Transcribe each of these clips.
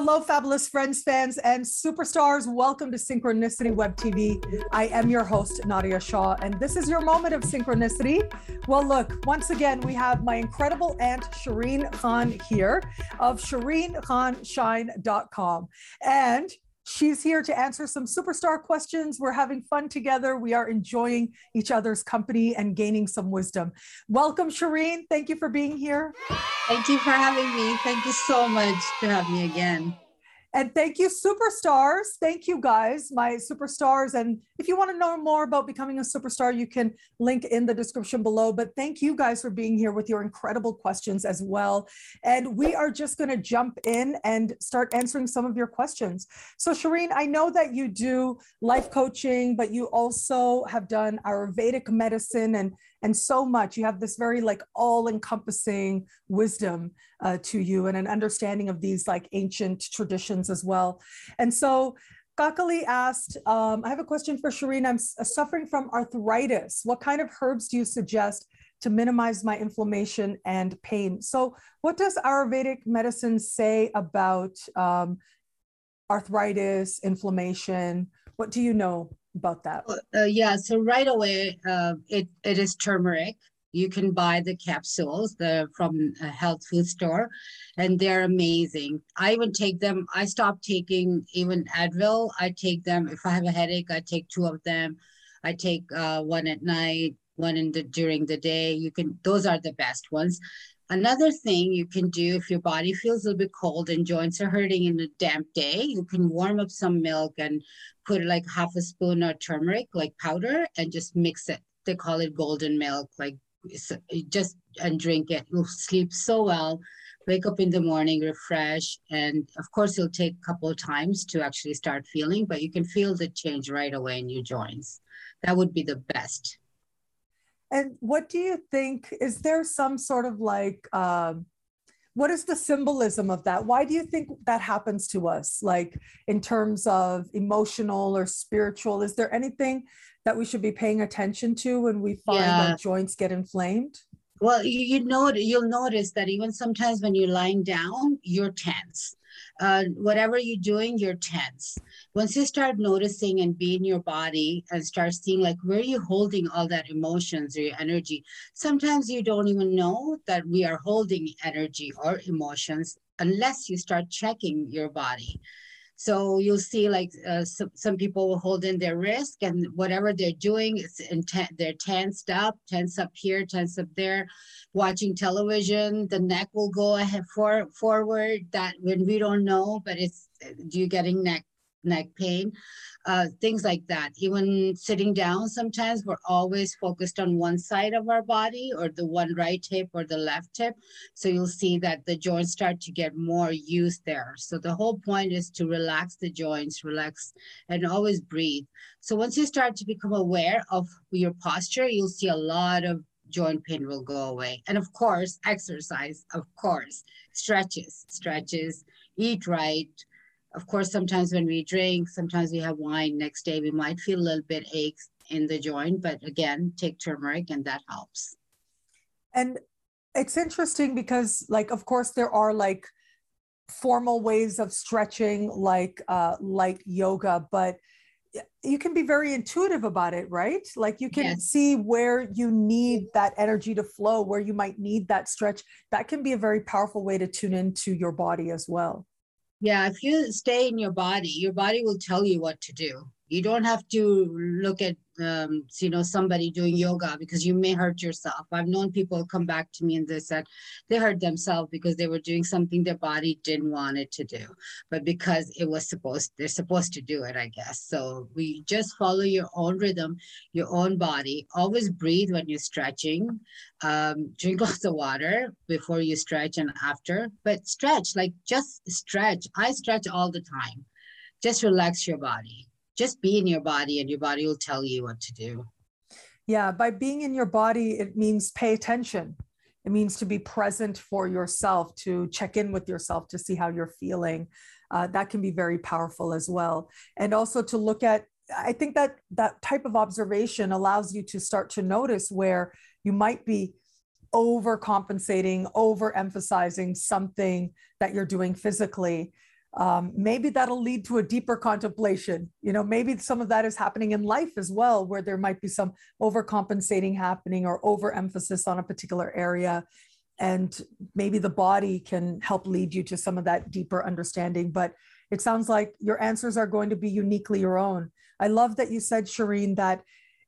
Hello, fabulous friends, fans, and superstars. Welcome to Synchronicity Web TV. I am your host, Nadia Shaw, and this is your moment of synchronicity. Well, look, once again, we have my incredible aunt, Shireen Khan, here of ShireenKhanShine.com. And She's here to answer some superstar questions. We're having fun together. We are enjoying each other's company and gaining some wisdom. Welcome, Shireen. Thank you for being here. Thank you for having me. Thank you so much to have me again. And thank you, superstars. Thank you, guys, my superstars. And if you want to know more about becoming a superstar, you can link in the description below. But thank you guys for being here with your incredible questions as well. And we are just going to jump in and start answering some of your questions. So, Shireen, I know that you do life coaching, but you also have done Ayurvedic medicine and and so much. You have this very like all encompassing wisdom uh, to you and an understanding of these like ancient traditions as well. And so Kakali asked, um, I have a question for Shireen. I'm uh, suffering from arthritis. What kind of herbs do you suggest to minimize my inflammation and pain? So, what does Ayurvedic medicine say about um, arthritis, inflammation? What do you know about that? Uh, yeah, so right away, uh, it, it is turmeric. You can buy the capsules the from a health food store, and they're amazing. I even take them. I stopped taking even Advil. I take them if I have a headache. I take two of them. I take uh, one at night, one in the during the day. You can. Those are the best ones. Another thing you can do if your body feels a little bit cold and joints are hurting in a damp day, you can warm up some milk and put like half a spoon of turmeric, like powder, and just mix it. They call it golden milk, like just and drink it. You'll sleep so well, wake up in the morning refreshed, and of course it'll take a couple of times to actually start feeling, but you can feel the change right away in your joints. That would be the best. And what do you think? Is there some sort of like, um, what is the symbolism of that? Why do you think that happens to us? Like in terms of emotional or spiritual, is there anything that we should be paying attention to when we find yeah. that joints get inflamed? Well, you, you know, you'll notice that even sometimes when you're lying down, you're tense. Uh, whatever you're doing, you're tense once you start noticing and be in your body and start seeing like where you're you holding all that emotions or your energy sometimes you don't even know that we are holding energy or emotions unless you start checking your body so you'll see like uh, some, some people will hold in their wrist and whatever they're doing, it's intent, they're tensed up, tense up here, tense up there. Watching television, the neck will go ahead for, forward. That when we don't know, but it's do you getting neck neck pain, uh, things like that. Even sitting down, sometimes we're always focused on one side of our body or the one right hip or the left hip. So you'll see that the joints start to get more used there. So the whole point is to relax the joints, relax, and always breathe. So once you start to become aware of your posture, you'll see a lot of joint pain will go away. And of course, exercise, of course, stretches, stretches, eat right, of course, sometimes when we drink, sometimes we have wine, next day we might feel a little bit aches in the joint, but again, take turmeric and that helps. And it's interesting because, like, of course, there are like formal ways of stretching, like uh, like yoga, but you can be very intuitive about it, right? Like you can yes. see where you need that energy to flow, where you might need that stretch. That can be a very powerful way to tune into your body as well. Yeah, if you stay in your body, your body will tell you what to do. You don't have to look at um, you know somebody doing yoga because you may hurt yourself. I've known people come back to me and they said they hurt themselves because they were doing something their body didn't want it to do. But because it was supposed they're supposed to do it i guess. So we just follow your own rhythm your own body. Always breathe when you're stretching. Um, drink lots of water before you stretch and after. But stretch like just stretch. I stretch all the time. Just relax your body just be in your body and your body will tell you what to do. Yeah, by being in your body, it means pay attention. It means to be present for yourself, to check in with yourself, to see how you're feeling. Uh, that can be very powerful as well. And also to look at, I think that that type of observation allows you to start to notice where you might be overcompensating, overemphasizing something that you're doing physically um, maybe that'll lead to a deeper contemplation. You know, maybe some of that is happening in life as well, where there might be some overcompensating happening or overemphasis on a particular area. And maybe the body can help lead you to some of that deeper understanding. But it sounds like your answers are going to be uniquely your own. I love that you said, Shireen, that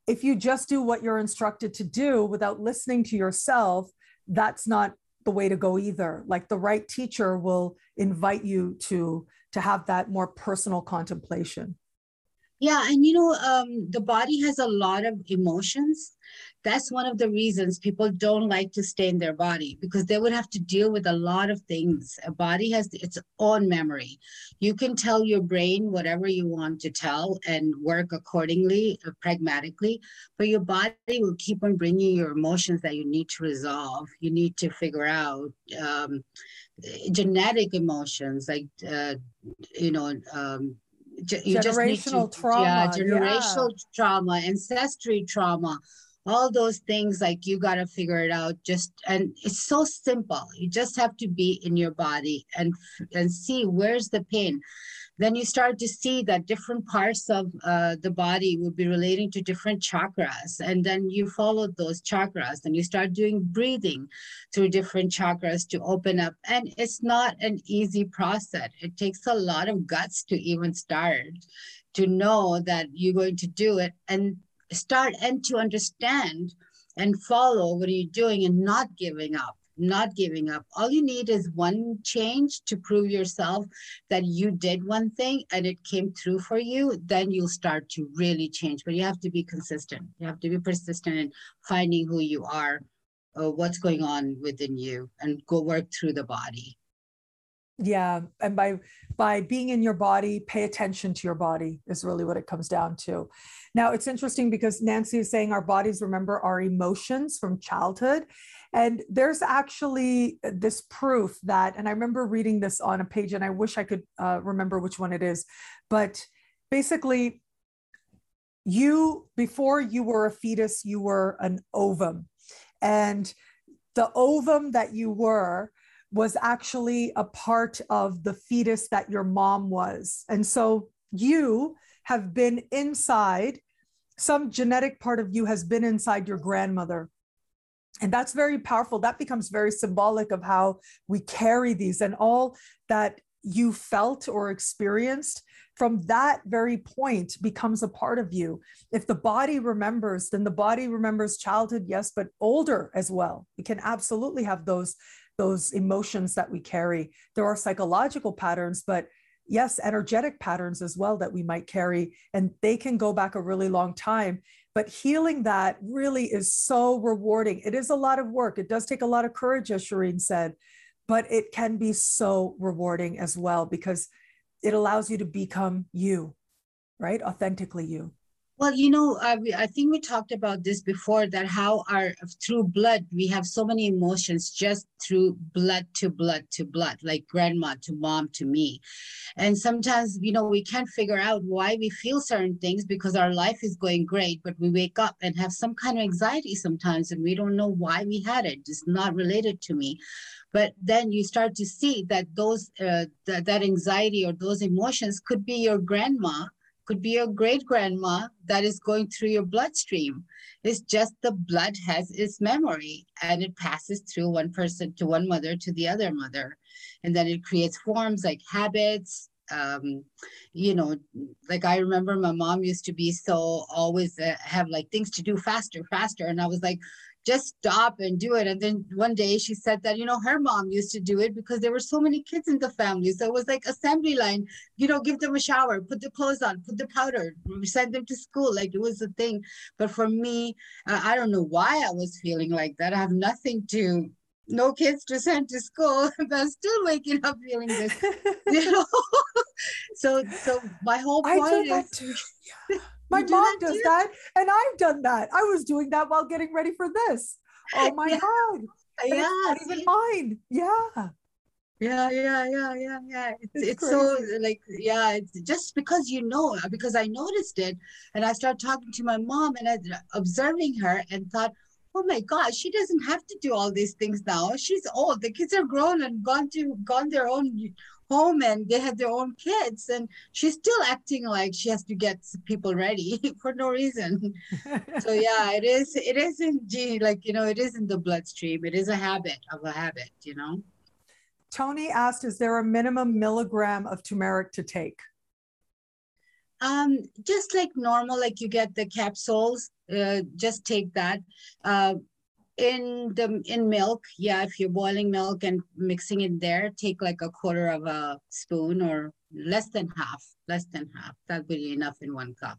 if you just do what you're instructed to do without listening to yourself, that's not the way to go either. Like the right teacher will invite you to to have that more personal contemplation. Yeah and you know um, the body has a lot of emotions that's one of the reasons people don't like to stay in their body because they would have to deal with a lot of things. A body has its own memory. You can tell your brain whatever you want to tell and work accordingly, uh, pragmatically, but your body will keep on bringing your emotions that you need to resolve. You need to figure out. Um, genetic emotions like uh, you know um, you generational to, trauma yeah generational yeah. trauma ancestry trauma all those things like you got to figure it out just and it's so simple. You just have to be in your body and and see where's the pain. Then you start to see that different parts of uh, the body will be relating to different chakras and then you follow those chakras and you start doing breathing through different chakras to open up. And it's not an easy process. It takes a lot of guts to even start to know that you're going to do it and start and to understand and follow what you're doing and not giving up not giving up. All you need is one change to prove yourself that you did one thing and it came through for you then you'll start to really change. But you have to be consistent. You have to be persistent in finding who you are uh, what's going on within you and go work through the body. Yeah and by by being in your body pay attention to your body is really what it comes down to. Now it's interesting because nancy is saying our bodies remember our emotions from childhood. And there's actually this proof that and i remember reading this on a page and i wish i could uh, remember which one it is. But basically you before you were a fetus you were an ovum. And the ovum that you were was actually a part of the fetus that your mom was. And so you have been inside, some genetic part of you has been inside your grandmother. And that's very powerful. That becomes very symbolic of how we carry these and all that you felt or experienced from that very point becomes a part of you. If the body remembers, then the body remembers childhood, yes, but older as well. We can absolutely have those those emotions that we carry. There are psychological patterns, but yes, energetic patterns as well that we might carry, and they can go back a really long time. But healing that really is so rewarding. It is a lot of work. It does take a lot of courage, as Shireen said, but it can be so rewarding as well because it allows you to become you, right? Authentically you. Well, you know, I, I think we talked about this before that how our through blood we have so many emotions just through blood to blood to blood, like grandma to mom to me. And sometimes, you know, we can't figure out why we feel certain things because our life is going great, but we wake up and have some kind of anxiety sometimes and we don't know why we had it. It's not related to me but then you start to see that those uh, th- that anxiety or those emotions could be your grandma could be your great grandma that is going through your bloodstream. It's just the blood has its memory and it passes through one person to one mother to the other mother. And then it creates forms like habits. Um, you know, like I remember my mom used to be so always uh, have like things to do faster, faster. And I was like, just stop and do it. And then one day she said that, you know, her mom used to do it because there were so many kids in the family. So it was like assembly line, you know, give them a shower, put the clothes on, put the powder, send them to school. Like it was a thing. But for me, I don't know why I was feeling like that. I have nothing to no kids to send to school, but I'm still waking up feeling this, you know. so so my whole point is My mom do does too? that, and I've done that. I was doing that while getting ready for this. Oh my yeah. god! yeah, not even mine. Yeah. Yeah, yeah, yeah, yeah, yeah. It's, it's, it's so like yeah. It's just because you know uh, because I noticed it, and I started talking to my mom and I observing her and thought, oh my god, she doesn't have to do all these things now. She's old. The kids are grown and gone to gone their own home and they had their own kids and she's still acting like she has to get people ready for no reason. So yeah it is it is in like you know it is in the bloodstream. It is a habit of a habit you know? Tony asked is there a minimum milligram of turmeric to take? Um just like normal like you get the capsules uh, just take that. Uh, in the in milk yeah if you're boiling milk and mixing it there take like a quarter of a spoon or less than half less than half that would be enough in one cup.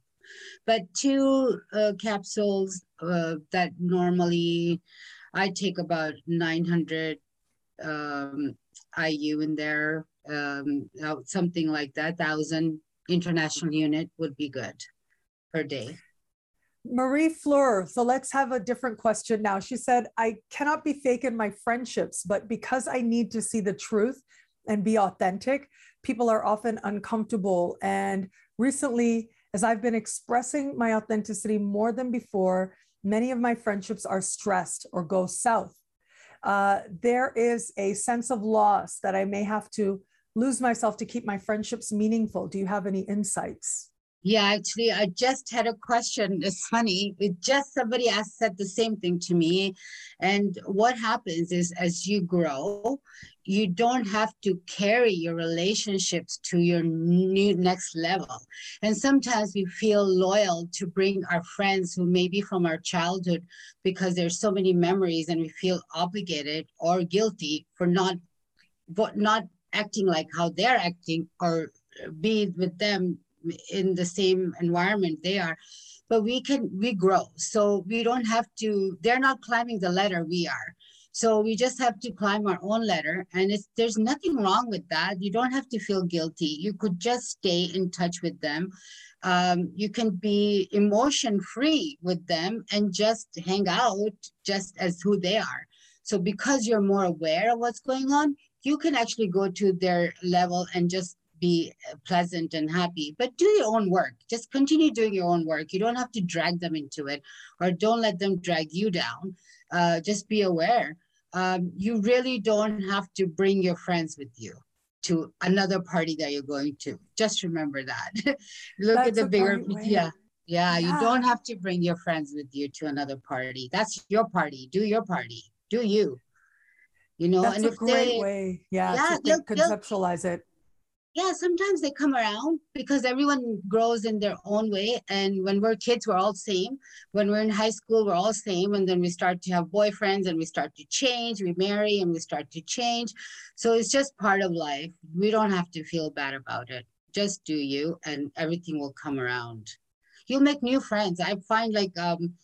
But two uh, capsules uh, that normally i take about 900 um, iu in there um, something like that thousand international unit would be good per day Marie Fleur. So let's have a different question now. She said, I cannot be fake in my friendships, but because I need to see the truth and be authentic, people are often uncomfortable. And recently, as I've been expressing my authenticity more than before, many of my friendships are stressed or go south. Uh, there is a sense of loss that I may have to lose myself to keep my friendships meaningful. Do you have any insights? Yeah, actually, I just had a question. It's funny. It just somebody asked said the same thing to me. And what happens is as you grow, you don't have to carry your relationships to your new next level. And sometimes we feel loyal to bring our friends who may be from our childhood because there's so many memories and we feel obligated or guilty for not but not acting like how they're acting or be with them in the same environment they are but we can we grow. So we don't have to they're not climbing the ladder we are. So we just have to climb our own ladder and it's there's nothing wrong with that. You don't have to feel guilty. You could just stay in touch with them. Um, you can be emotion free with them and just hang out just as who they are. So because you're more aware of what's going on you can actually go to their level and just be pleasant and happy but do your own work. Just continue doing your own work. You don't have to drag them into it or don't let them drag you down. Uh, just be aware. Um, you really don't have to bring your friends with you to another party that you're going to. Just remember that. Look That's at the bigger yeah, yeah yeah you don't have to bring your friends with you to another party. That's your party. Do your party. Do you. You know That's and a great they, way yeah, yeah to conceptualize it yeah sometimes they come around because everyone grows in their own way. And when we're kids we're all same. When we're in high school we're all same. And then we start to have boyfriends and we start to change. We marry and we start to change. So it's just part of life. We don't have to feel bad about it. Just do you and everything will come around. You'll make new friends. I find like um,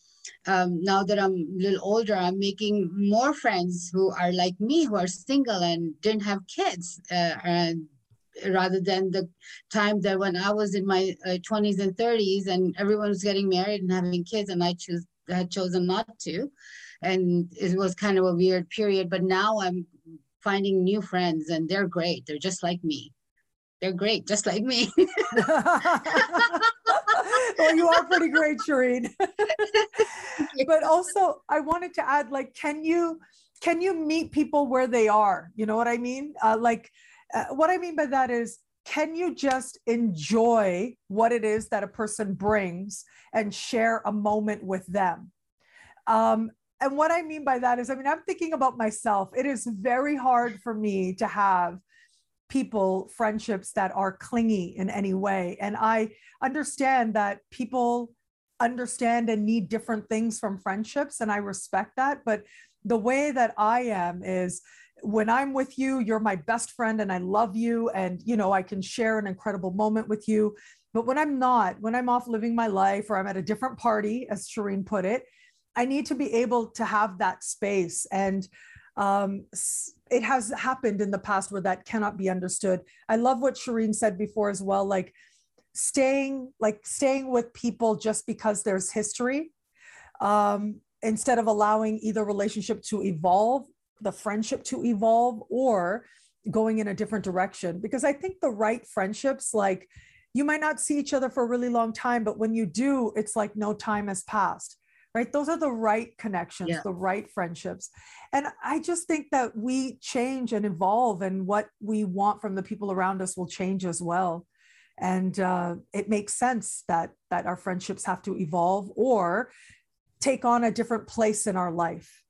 um, now that I'm a little older, I'm making more friends who are like me, who are single and didn't have kids, uh, and rather than the time that when I was in my uh, 20s and 30s and everyone was getting married and having kids and I choose had chosen not to. And it was kind of a weird period but now I'm finding new friends and they're great. They're just like me. They're great just like me. Well you are pretty great Shireen but also I wanted to add like can you can you meet people where they are? You know what I mean? Uh, like uh, what I mean by that is, can you just enjoy what it is that a person brings and share a moment with them? Um, and what I mean by that is, I mean, I'm thinking about myself. It is very hard for me to have people, friendships that are clingy in any way. And I understand that people understand and need different things from friendships, and I respect that. But the way that I am is, when I'm with you, you're my best friend and I love you. And, you know, I can share an incredible moment with you. But when I'm not, when I'm off living my life or I'm at a different party, as Shireen put it, I need to be able to have that space. And um, it has happened in the past where that cannot be understood. I love what Shireen said before as well, like staying, like staying with people just because there's history. Um, instead of allowing either relationship to evolve the friendship to evolve or going in a different direction because i think the right friendships like you might not see each other for a really long time but when you do it's like no time has passed right? Those are the right connections, yeah. the right friendships. And I just think that we change and evolve, and what we want from the people around us will change as well. And uh, it makes sense that that our friendships have to evolve or take on a different place in our life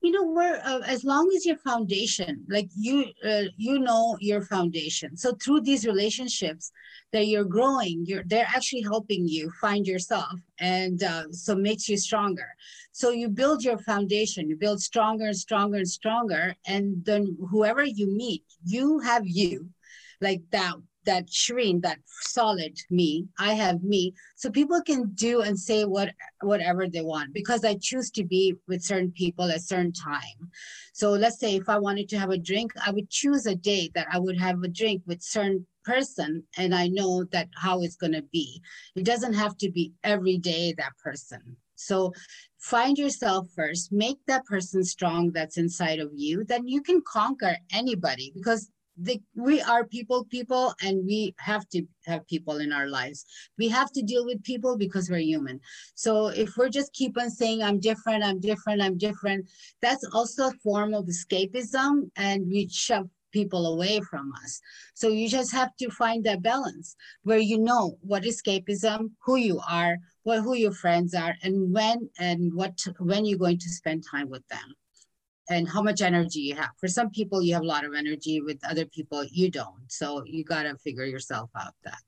you know where uh, as long as your foundation like you uh, you know your foundation. So through these relationships that you're growing you're they're actually helping you find yourself and uh, so makes you stronger. So you build your foundation you build stronger and stronger and stronger and then whoever you meet you have you like that that Shireen, that solid me, I have me. So people can do and say what whatever they want because I choose to be with certain people at certain time. So let's say if I wanted to have a drink, I would choose a day that I would have a drink with certain person and I know that how it's gonna be. It doesn't have to be every day that person. So find yourself first, make that person strong that's inside of you, then you can conquer anybody because the, we are people people and we have to have people in our lives. We have to deal with people because we're human. So if we're just keep on saying i'm different i'm different i'm different that's also a form of escapism and we shove people away from us. So you just have to find that balance where you know what escapism who you are what who your friends are and when and what when you're going to spend time with them and how much energy you have. For some people, you have a lot of energy. With other people, you don't. So you got to figure yourself out that.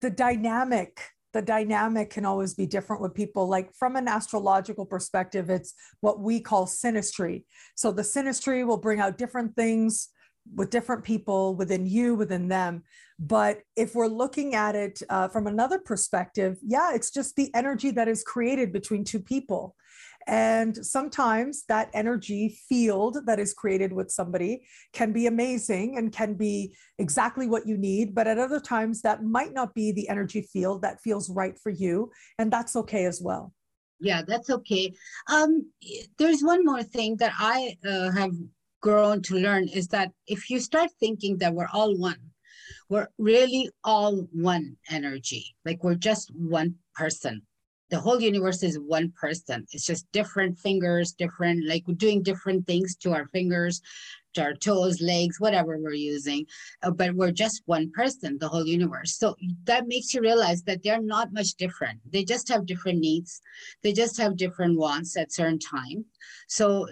The dynamic, the dynamic can always be different with people. Like from an astrological perspective, it's what we call synastry. So the synastry will bring out different things with different people within you, within them. But if we're looking at it uh, from another perspective, yeah, it's just the energy that is created between two people. And sometimes that energy field that is created with somebody can be amazing and can be exactly what you need. But at other times, that might not be the energy field that feels right for you. And that's okay as well. Yeah, that's okay. Um, there's one more thing that I uh, have grown to learn is that if you start thinking that we're all one, we're really all one energy, like we're just one person the whole universe is one person. It's just different fingers, different, like we're doing different things to our fingers, to our toes, legs, whatever we're using. Uh, but we're just one person, the whole universe. So that makes you realize that they're not much different. They just have different needs. They just have different wants at certain time. So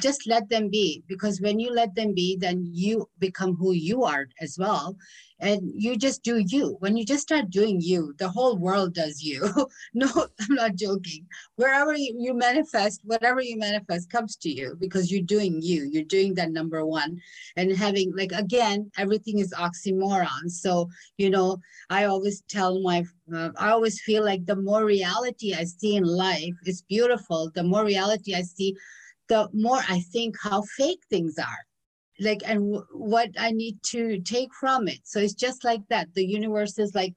just let them be, because when you let them be, then you become who you are as well and you just do you. When you just start doing you, the whole world does you. no, I'm not joking. Wherever you, you manifest, whatever you manifest comes to you because you're doing you. You're doing that number one. And having, like, again, everything is oxymoron. So, you know, I always tell my, uh, I always feel like the more reality I see in life, it's beautiful. The more reality I see, the more I think how fake things are like and w- what i need to take from it. So it's just like that. The universe is like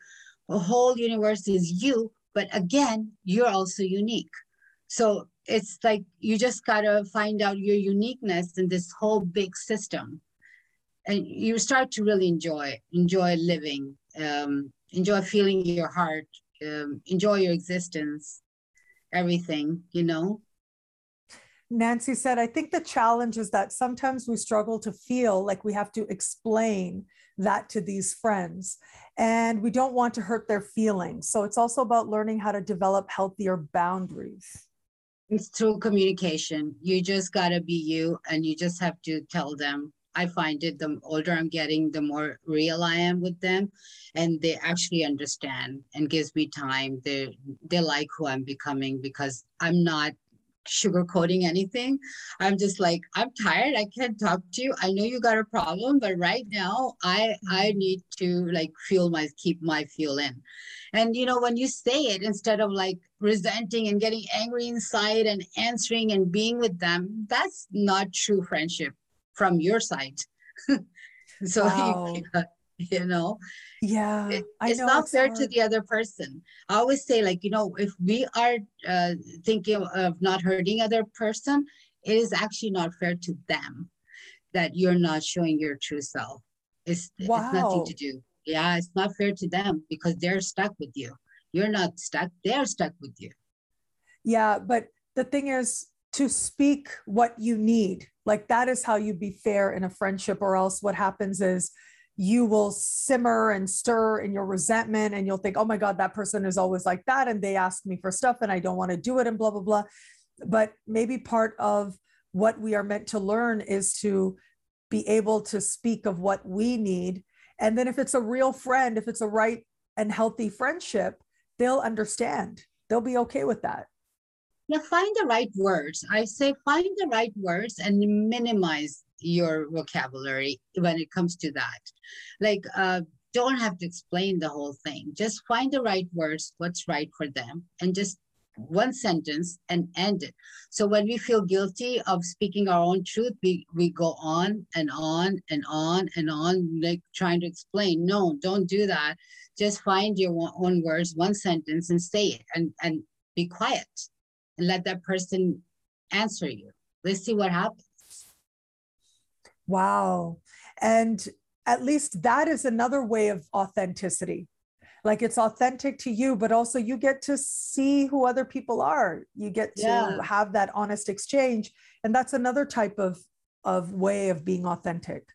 a whole universe is you but again you're also unique. So it's like you just gotta find out your uniqueness in this whole big system. And you start to really enjoy enjoy living um, enjoy feeling your heart um, enjoy your existence everything you know Nancy said, I think the challenge is that sometimes we struggle to feel like we have to explain that to these friends and we don't want to hurt their feelings. So it's also about learning how to develop healthier boundaries. It's through communication. You just got to be you and you just have to tell them. I find it the older I'm getting, the more real I am with them. And they actually understand and gives me time. They they like who I'm becoming because I'm not sugarcoating anything. I'm just like, I'm tired. I can't talk to you. I know you got a problem, but right now I I need to like feel my keep my feel in. And you know, when you say it instead of like resenting and getting angry inside and answering and being with them, that's not true friendship from your side. so wow. you, you know yeah it, it's not it's fair hard. to the other person i always say like you know if we are uh, thinking of not hurting other person it is actually not fair to them that you're not showing your true self it's, wow. it's nothing to do yeah it's not fair to them because they're stuck with you you're not stuck they're stuck with you Yeah, but the thing is to speak what you need. Like that is how you be fair in a friendship, or else what happens is you will simmer and stir in your resentment and you'll think, oh my God, that person is always like that. And they ask me for stuff and I don't want to do it and blah, blah, blah. But maybe part of what we are meant to learn is to be able to speak of what we need. And then if it's a real friend, if it's a right and healthy friendship, they'll understand. They'll be okay with that. Yeah, find the right words. I say find the right words and minimize your vocabulary when it comes to that. Like, uh, don't have to explain the whole thing. Just find the right words, what's right for them, and just one sentence and end it. So when we feel guilty of speaking our own truth, we, we go on and on and on and on, like trying to explain. No, don't do that. Just find your own words, one sentence, and say it and, and be quiet and let that person answer you. Let's see what happens. Wow. And at least that is another way of authenticity. Like it's authentic to you, but also you get to see who other people are. You get to yeah. have that honest exchange. And that's another type of, of way of being authentic.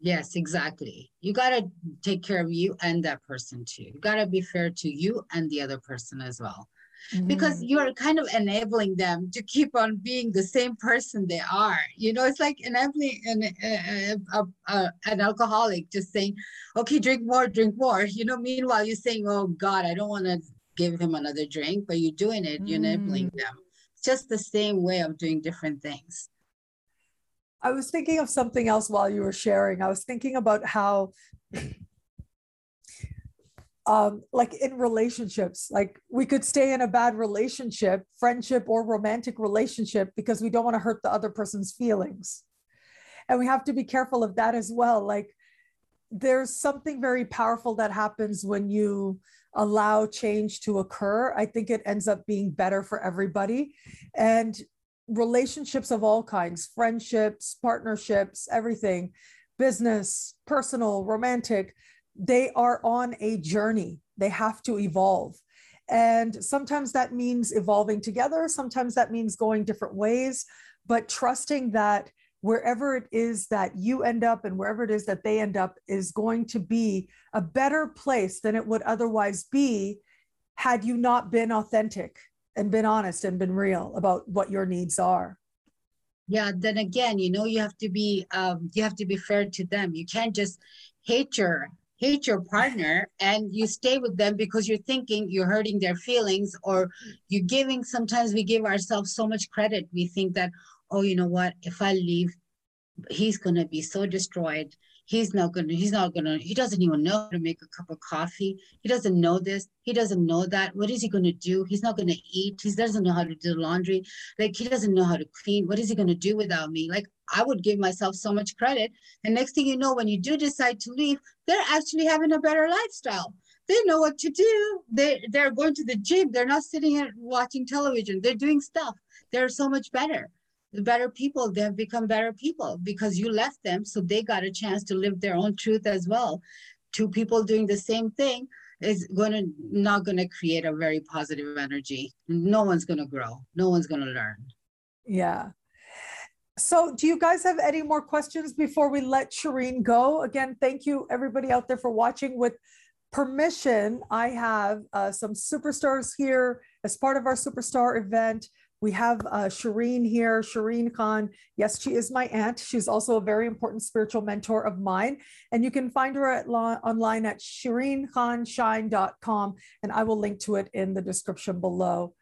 Yes, exactly. You got to take care of you and that person too. You got to be fair to you and the other person as well mm-hmm. because you're kind of enabling them to keep on being the same person they are. You know, it's like enabling an, a, an alcoholic just saying, okay, drink more, drink more. You know, meanwhile, you're saying, oh God, I don't want to give him another drink, but you're doing it, you're mm. enabling them. Just the same way of doing different things. I was thinking of something else while you were sharing. I was thinking about how um, like in relationships, like we could stay in a bad relationship, friendship or romantic relationship because we don't want to hurt the other person's feelings. And we have to be careful of that as well. Like there's something very powerful that happens when you allow change to occur. I think it ends up being better for everybody. And relationships of all kinds, friendships, partnerships, everything, business, personal, romantic, they are on a journey. They have to evolve. And sometimes that means evolving together, sometimes that means going different ways, but trusting that wherever it is that you end up and wherever it is that they end up is going to be a better place than it would otherwise be had you not been authentic and been honest and been real about what your needs are yeah then again you know you have to be um, you have to be fair to them you can't just hate your hate your partner and you stay with them because you're thinking you're hurting their feelings or you're giving sometimes we give ourselves so much credit. We think that oh you know what? If i leave he's going to be so destroyed. He's not gonna he's not gonna he doesn't even know how to make a cup of coffee. He doesn't know this. He doesn't know that. What is he gonna do? He's not gonna eat. He doesn't know how to do laundry. Like he doesn't know how to clean. What is he gonna do without me? Like i would give myself so much credit. And next thing you know when you do decide to leave they're actually having a better lifestyle. They know what to do. They they're going to the gym. They're not sitting here watching television. They're doing stuff. They're so much better. The better people they have become better people because you left them so they got a chance to live their own truth as well. Two people doing the same thing is going to not going to create a very positive energy. No one's going to grow. No one's going to learn. Yeah so do you guys have any more questions before we let shireen go again thank you everybody out there for watching with permission i have uh, some superstars here as part of our superstar event we have uh, Shireen here, Shireen Khan. Yes, she is my aunt. She's also a very important spiritual mentor of mine. And you can find her at online at shireenkhanshine.com. And I will link to it in the description below.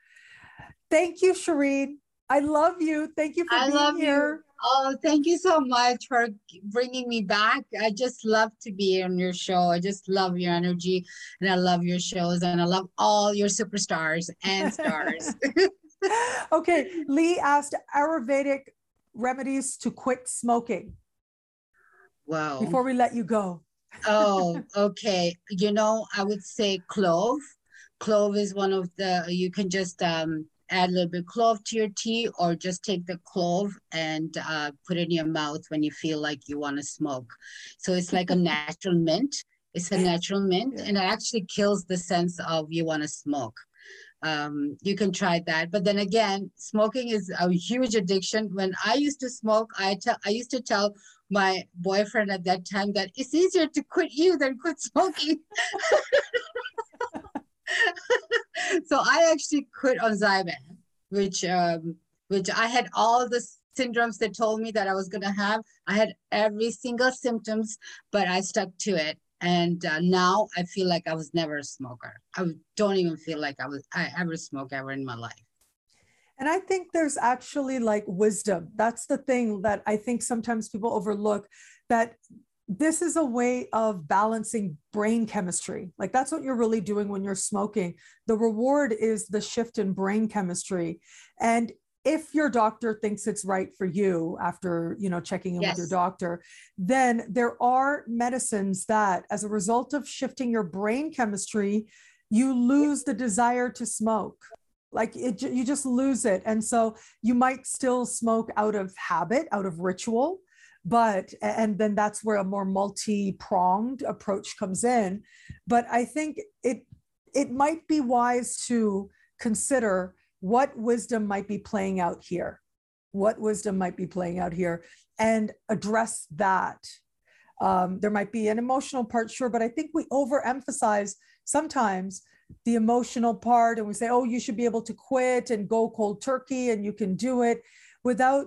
Thank you, Shireen. I love you. Thank you for I being here. You. Oh, thank you so much for bringing me back. I just love to be on your show. I just love your energy and I love your shows and I love all your superstars and stars. okay, Lee asked Ayurvedic remedies to quit smoking. Wow. Before we let you go. oh, okay. You know, I would say clove. Clove is one of the, you can just um, add a little bit clove to your tea or just take the clove and uh, put it in your mouth when you feel like you want to smoke. So it's like a natural mint. It's a natural mint yeah. and it actually kills the sense of you want to smoke um, you can try that. But then again, smoking is a huge addiction. When I used to smoke, I tell I used to tell my boyfriend at that time that it's easier to quit you than quit smoking. so I actually quit on Zyban, which um, which I had all the syndromes that told me that I was gonna have. I had every single symptoms, but I stuck to it. And uh, now i feel like i was never a smoker. I don't even feel like i was i ever smoked ever in my life. And i think there's actually like wisdom. That's the thing that i think sometimes people overlook that this is a way of balancing brain chemistry. Like that's what you're really doing when you're smoking. The reward is the shift in brain chemistry. And if your doctor thinks it's right for you after you know checking in yes. with your doctor then there are medicines that as a result of shifting your brain chemistry you lose the desire to smoke like it you just lose it and so you might still smoke out of habit out of ritual but and then that's where a more multi-pronged approach comes in. But i think it it might be wise to consider what wisdom might be playing out here what wisdom might be playing out here and address that. Um, there might be an emotional part sure but i think we overemphasize sometimes the emotional part and we say oh you should be able to quit and go cold turkey and you can do it without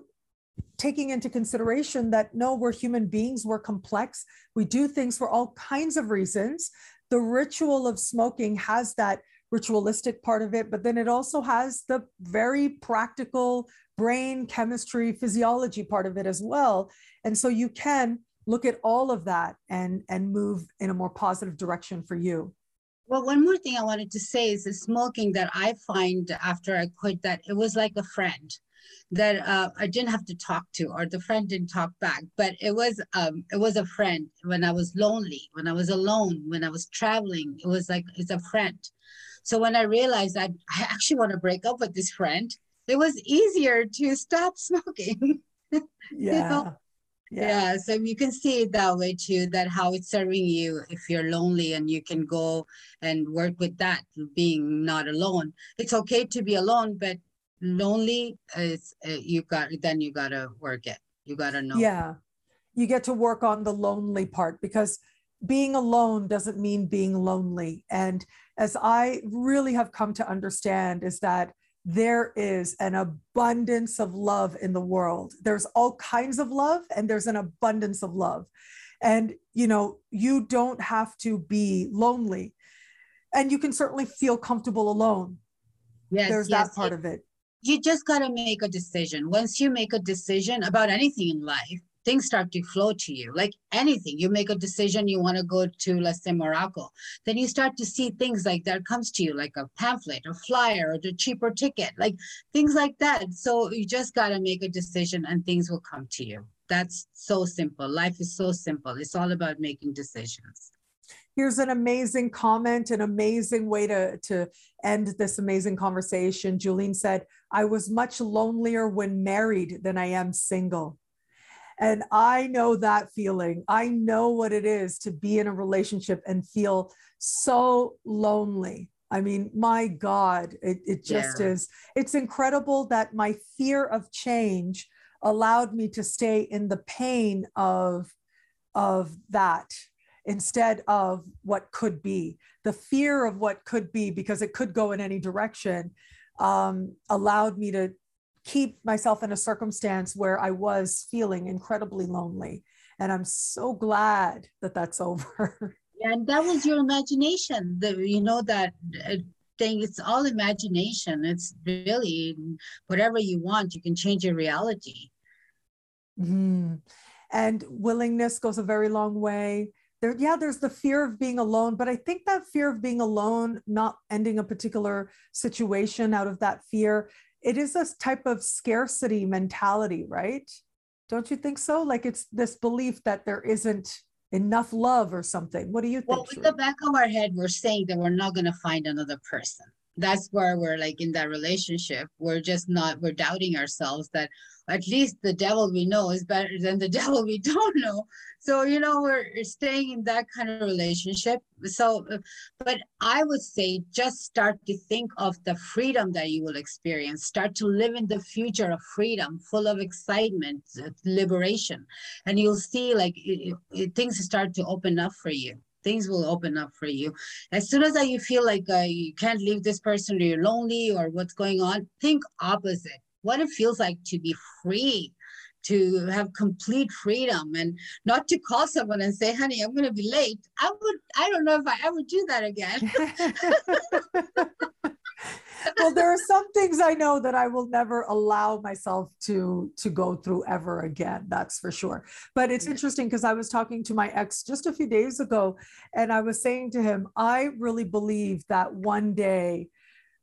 taking into consideration that no we're human beings we're complex we do things for all kinds of reasons the ritual of smoking has that ritualistic part of it, but then it also has the very practical brain chemistry, physiology part of it as well. And so you can look at all of that and and move in a more positive direction for you. Well, one more thing I wanted to say is the smoking that I find after I quit that it was like a friend that uh, I didn't have to talk to, or the friend didn't talk back. But it was um, it was a friend when I was lonely, when I was alone, when I was traveling. It was like it's a friend. So when I realized that I actually want to break up with this friend, it was easier to stop smoking. yeah. you know? yeah. yeah. So you can see it that way too, that how it's serving you if you're lonely and you can go and work with that, being not alone. It's okay to be alone, but lonely is uh, you got then you gotta work it. You gotta know. Yeah. You get to work on the lonely part because being alone doesn't mean being lonely. And as I really have come to understand, is that there is an abundance of love in the world. There's all kinds of love, and there's an abundance of love. And, you know, you don't have to be lonely. And you can certainly feel comfortable alone. Yes, there's yes. that part of it. You just got to make a decision. Once you make a decision about anything in life, things start to flow to you like anything. You make a decision you want to go to let's say morocco then you start to see things like that comes to you like a pamphlet a flyer or the cheaper ticket like things like that. So you just got to make a decision and things will come to you. That's so simple. Life is so simple. It's all about making decisions here's an amazing comment an amazing way to to end this amazing conversation julene said i was much lonelier when married than i am single and I know that feeling. I know what it is to be in a relationship and feel so lonely. I mean, my God, it, it just yeah. is. It's incredible that my fear of change allowed me to stay in the pain of, of that instead of what could be. The fear of what could be, because it could go in any direction, um, allowed me to keep myself in a circumstance where I was feeling incredibly lonely. And I'm so glad that that's over. and that was your imagination. The, you know, that uh, thing, it's all imagination. It's really whatever you want, you can change your reality. Mm-hmm. And willingness goes a very long way. There, yeah, there's the fear of being alone, but I think that fear of being alone, not ending a particular situation out of that fear, it is a type of scarcity mentality, right? Don't you think so? Like it's this belief that there isn't enough love or something. What do you think? Well, with the back of our head, we're saying that we're not going to find another person. That's where we're like in that relationship. We're just not we're doubting ourselves that at least the devil we know is better than the devil we don't know. So you know we're staying in that kind of relationship. So but i would say just start to think of the freedom that you will experience. Start to live in the future of freedom full of excitement uh, liberation. And you'll see like it, it, things start to open up for you things will open up for you. As soon as that you feel like uh, you can't leave this person or you're lonely or what's going on think opposite. What it feels like to be free to have complete freedom and not to call someone and say honey i'm going to be late. I would i don't know if i ever do that again. Well there are some things i know that i will never allow myself to to go through ever again that's for sure. But it's interesting because i was talking to my ex just a few days ago and i was saying to him i really believe that one day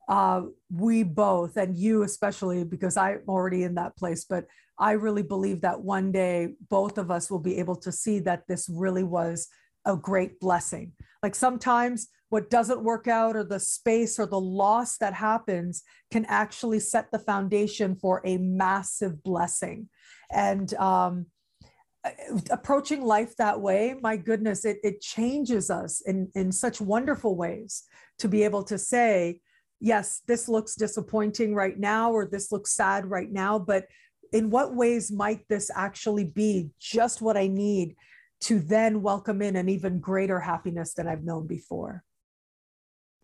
uh, we both and you especially because i'm already in that place but I really believe that one day both of us will be able to see that this really was a great blessing. Like sometimes what doesn't work out or the space or the loss that happens can actually set the foundation for a massive blessing. And um, approaching life that way, my goodness, it, it changes us in, in such wonderful ways to be able to say, yes, this looks disappointing right now, or this looks sad right now, but in what ways might this actually be just what I need to then welcome in an even greater happiness than I've known before?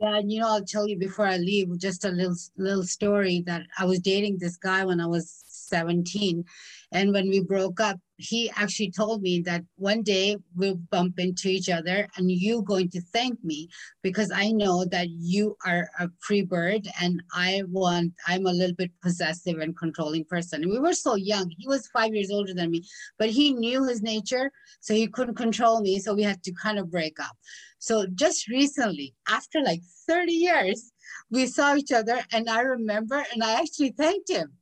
Yeah, and you know, I'll tell you before I leave just a little little story that I was dating this guy when I was 17. And when we broke up, he actually told me that one day we'll bump into each other and you're going to thank me because I know that you are a free bird and I want, I'm a little bit possessive and controlling person. And we were so young. He was five years older than me, but he knew his nature. So he couldn't control me. So we had to kind of break up. So just recently, after like 30 years, we saw each other and I remember and I actually thanked him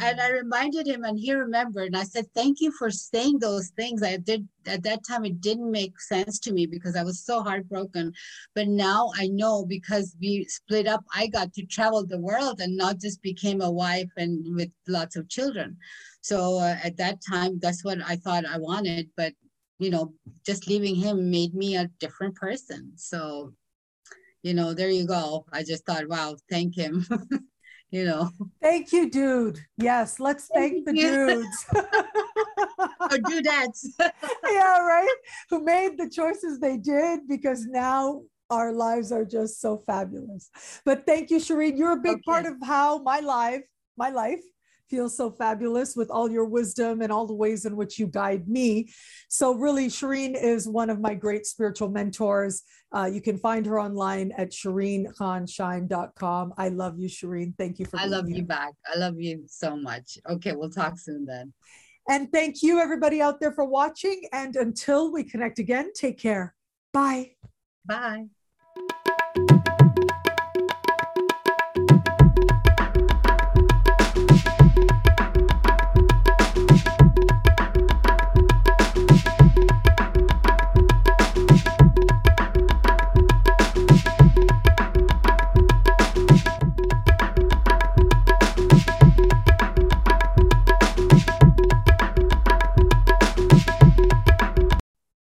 and I reminded him, and he remembered. And I said, "Thank you for saying those things." I did at that time; it didn't make sense to me because I was so heartbroken. But now I know because we split up, I got to travel the world and not just became a wife and with lots of children. So uh, at that time, that's what I thought I wanted. But you know, just leaving him made me a different person. So, you know, there you go. I just thought, wow, thank him. you know. Thank you, dude. Yes, let's thank, thank the dudes. or dudettes. yeah, right. Who made the choices they did because now our lives are just so fabulous. But thank you, Shireen. You're a big okay. part of how my life, my life feels so fabulous with all your wisdom and all the ways in which you guide me. So, really, Shireen is one of my great spiritual mentors. Uh, you can find her online at shireenkhanshine.com. I love you, Shireen. Thank you for I love here. you back. I love you so much. Okay, we'll talk soon then. And thank you, everybody out there, for watching. And until we connect again, take care. Bye. Bye.